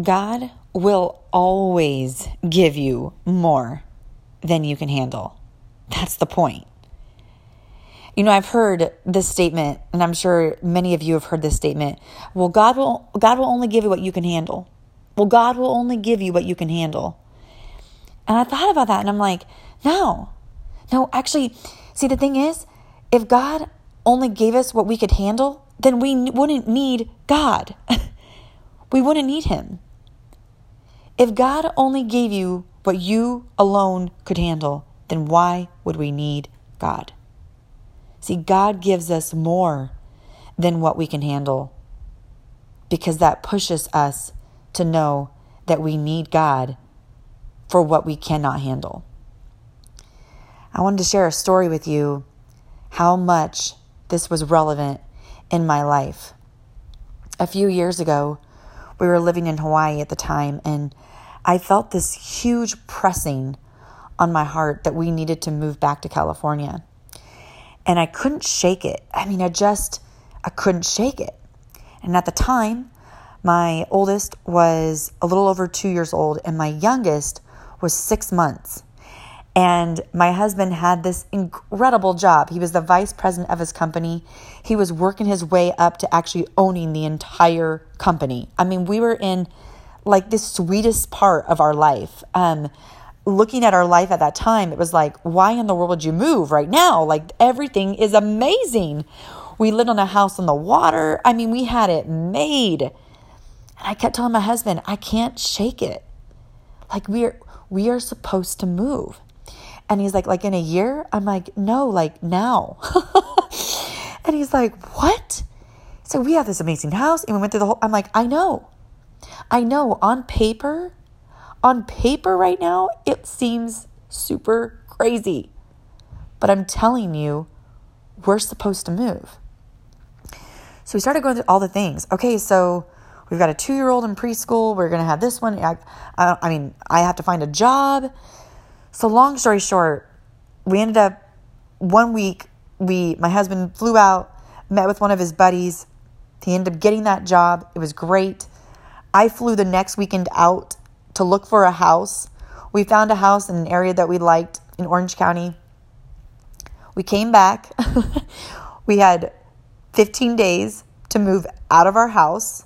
God will always give you more than you can handle. That's the point. You know, I've heard this statement, and I'm sure many of you have heard this statement. Well, God will God will only give you what you can handle. Well, God will only give you what you can handle. And I thought about that and I'm like, no. No, actually, see the thing is, if God only gave us what we could handle, then we wouldn't need God. we wouldn't need him. If God only gave you what you alone could handle, then why would we need God? See, God gives us more than what we can handle because that pushes us to know that we need God for what we cannot handle. I wanted to share a story with you how much this was relevant in my life. A few years ago, we were living in Hawaii at the time, and I felt this huge pressing on my heart that we needed to move back to California. And I couldn't shake it. I mean, I just, I couldn't shake it. And at the time, my oldest was a little over two years old, and my youngest was six months. And my husband had this incredible job. He was the vice president of his company. He was working his way up to actually owning the entire company. I mean, we were in like the sweetest part of our life. Um, looking at our life at that time, it was like, why in the world would you move right now? Like everything is amazing. We lived on a house on the water. I mean, we had it made. And I kept telling my husband, I can't shake it. Like we're we are supposed to move. And he's like, like in a year? I'm like, no, like now. and he's like, what? So we have this amazing house and we went through the whole, I'm like, I know. I know on paper, on paper right now, it seems super crazy. But I'm telling you, we're supposed to move. So we started going through all the things. Okay, so we've got a two year old in preschool. We're going to have this one. I, I, mean, I have to find a job. So long story short, we ended up one week. We my husband flew out, met with one of his buddies. He ended up getting that job. It was great. I flew the next weekend out to look for a house. We found a house in an area that we liked in Orange County. We came back. we had 15 days to move out of our house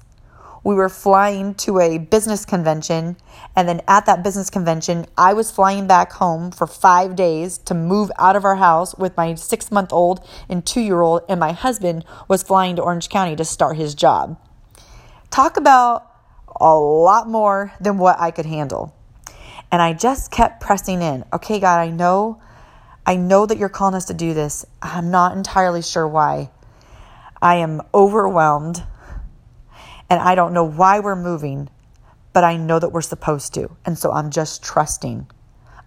we were flying to a business convention. And then at that business convention, I was flying back home for five days to move out of our house with my six month old and two year old. And my husband was flying to Orange County to start his job. Talk about a lot more than what I could handle. And I just kept pressing in. Okay, God, I know, I know that you're calling us to do this. I'm not entirely sure why. I am overwhelmed and I don't know why we're moving, but I know that we're supposed to. And so I'm just trusting.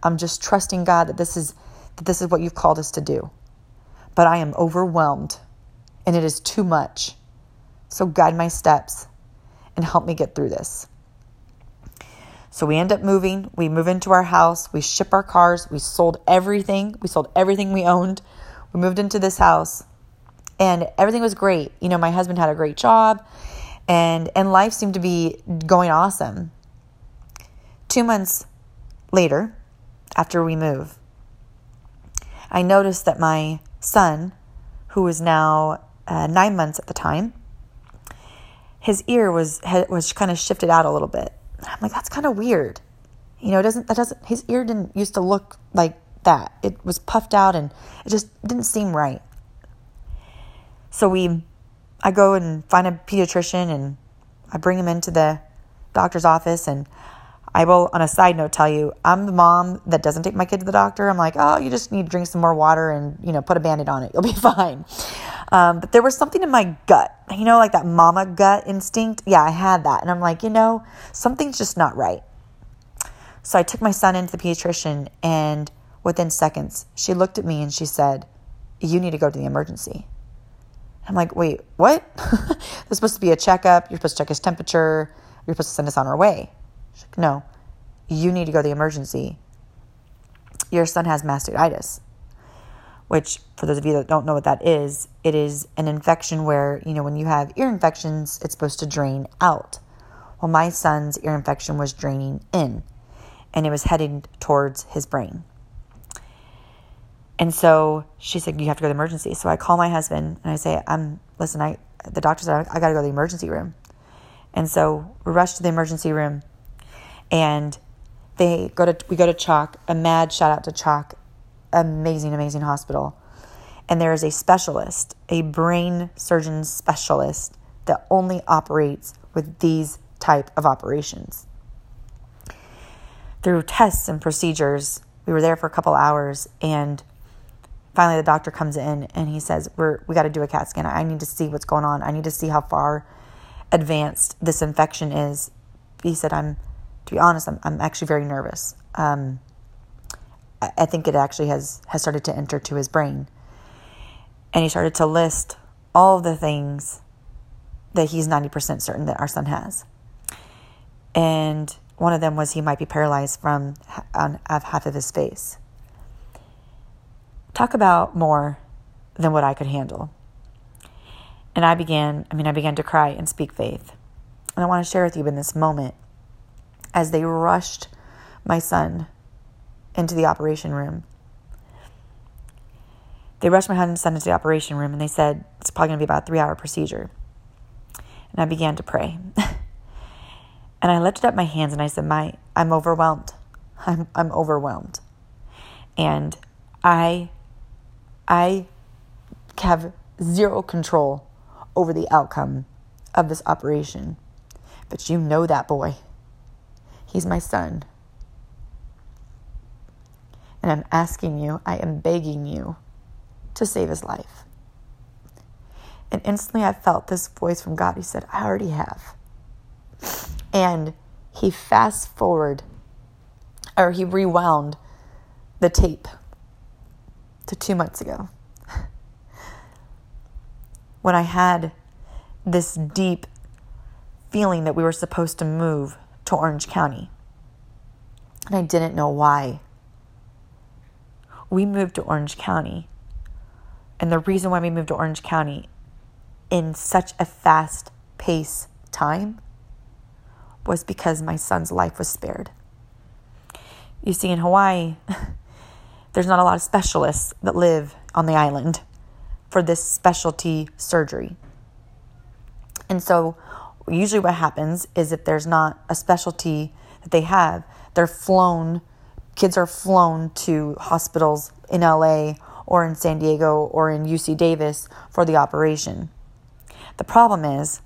I'm just trusting God that this is that this is what you've called us to do. But I am overwhelmed and it is too much. So guide my steps and help me get through this. So we end up moving. We move into our house. We ship our cars. We sold everything. We sold everything we owned. We moved into this house and everything was great. You know, my husband had a great job and and life seemed to be going awesome. Two months later, after we move, I noticed that my son, who was now uh, nine months at the time, his ear was was kind of shifted out a little bit. I'm like, that's kind of weird. You know, it doesn't that doesn't his ear didn't used to look like that. It was puffed out and it just didn't seem right. So we I go and find a pediatrician and I bring him into the doctor's office and I will, on a side note, tell you, I'm the mom that doesn't take my kid to the doctor. I'm like, oh, you just need to drink some more water and, you know, put a band-aid on it. You'll be fine. Um, but there was something in my gut, you know, like that mama gut instinct. Yeah, I had that. And I'm like, you know, something's just not right. So I took my son into the pediatrician and within seconds, she looked at me and she said, you need to go to the emergency. I'm like, wait, what? This supposed to be a checkup. You're supposed to check his temperature. You're supposed to send us on our way. Like, no, you need to go to the emergency. Your son has mastoiditis, which, for those of you that don't know what that is, it is an infection where, you know, when you have ear infections, it's supposed to drain out. Well, my son's ear infection was draining in and it was heading towards his brain. And so she said, You have to go to the emergency. So I call my husband and I say, I'm, listen, I, the doctor said, I got to go to the emergency room. And so we rush to the emergency room and they go to, we go to CHOC, a mad shout out to CHOC, amazing, amazing hospital. And there is a specialist, a brain surgeon specialist that only operates with these type of operations. Through tests and procedures, we were there for a couple hours and finally the doctor comes in and he says, We're we gotta do a CAT scan. I need to see what's going on. I need to see how far advanced this infection is. He said, I'm to be honest, I'm I'm actually very nervous. Um, I, think it actually has has started to enter to his brain. And he started to list all the things that he's 90% certain that our son has. And one of them was he might be paralyzed from on half of his face. Talk about more than what I could handle. And I began, I mean, I began to cry and speak faith. And I want to share with you in this moment as they rushed my son into the operation room. They rushed my son into the operation room and they said it's probably going to be about a three hour procedure. And I began to pray. and I lifted up my hands and I said, My I'm overwhelmed. I'm I'm overwhelmed. And I I have zero control over the outcome of this operation. But you know that boy. He's my son. And I'm asking you, I am begging you to save his life. And instantly I felt this voice from God. He said, I already have. And he fast forward or he rewound the tape to two months ago when I had this deep feeling that we were supposed to move to Orange County. And I didn't know why. We moved to Orange County. And the reason why we moved to Orange County in such a fast pace time was because my son's life was spared. You see, in Hawaii, there's not a lot of specialists that live on the island for this specialty surgery. And so, usually, what happens is if there's not a specialty that they have, they're flown, kids are flown to hospitals in LA or in San Diego or in UC Davis for the operation. The problem is,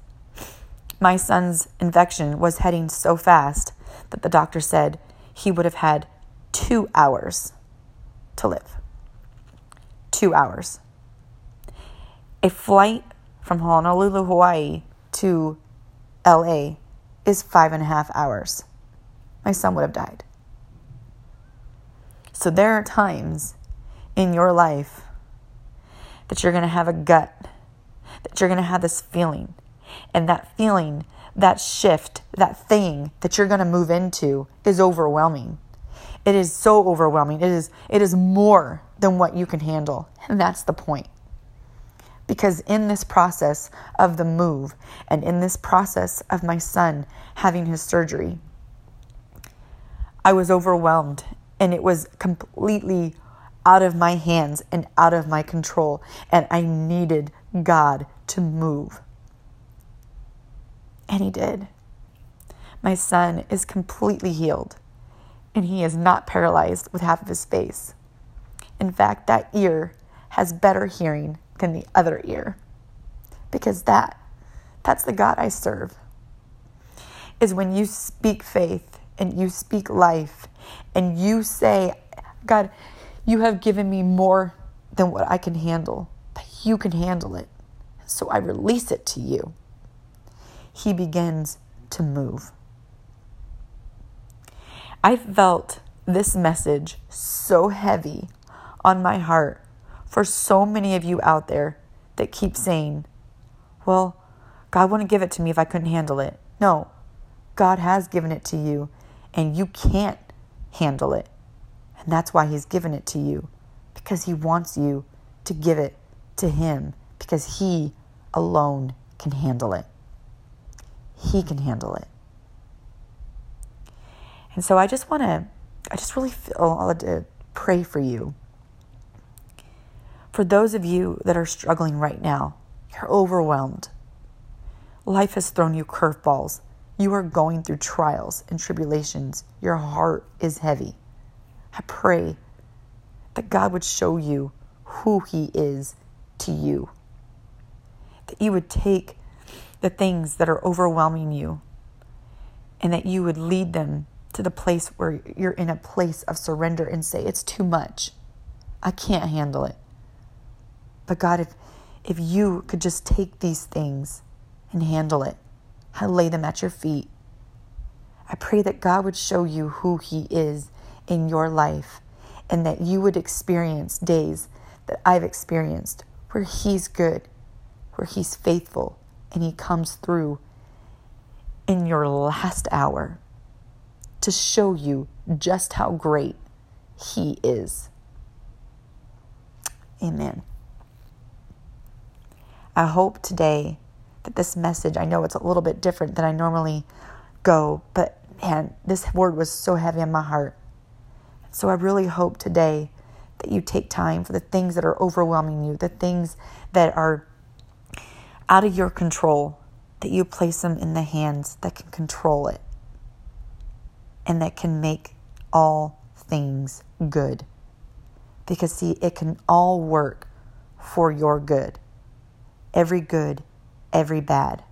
my son's infection was heading so fast that the doctor said he would have had two hours to live. Two hours. A flight from Honolulu, Hawaii to LA is five and a half hours. My son would have died. So there are times in your life that you're going to have a gut, that you're going to have this feeling. And that feeling, that shift, that thing that you're going to move into is overwhelming. It is so overwhelming. It is it is more than what you can handle. And that's the point. Because in this process of the move and in this process of my son having his surgery, I was overwhelmed and it was completely out of my hands and out of my control. And I needed God to move. And He did. My son is completely healed and he is not paralyzed with half of his face. In fact, that ear has better hearing than the other ear. Because that that's the God I serve. Is when you speak faith and you speak life and you say, God, you have given me more than what I can handle, but you can handle it. So I release it to you. He begins to move. I felt this message so heavy on my heart for so many of you out there that keep saying, Well, God wouldn't give it to me if I couldn't handle it. No, God has given it to you, and you can't handle it. And that's why He's given it to you, because He wants you to give it to Him, because He alone can handle it. He can handle it. And so I just want to, I just really feel to pray for you. For those of you that are struggling right now, you're overwhelmed. Life has thrown you curveballs. You are going through trials and tribulations. Your heart is heavy. I pray that God would show you who He is to you. That you would take the things that are overwhelming you and that you would lead them to the place where you're in a place of surrender and say, It's too much. I can't handle it. But God, if, if you could just take these things and handle it, I lay them at your feet. I pray that God would show you who He is in your life and that you would experience days that I've experienced where He's good, where He's faithful, and He comes through in your last hour to show you just how great He is. Amen. I hope today this message, I know it's a little bit different than I normally go, but man, this word was so heavy on my heart. So I really hope today that you take time for the things that are overwhelming you, the things that are out of your control, that you place them in the hands that can control it and that can make all things good. Because, see, it can all work for your good. Every good, every bad.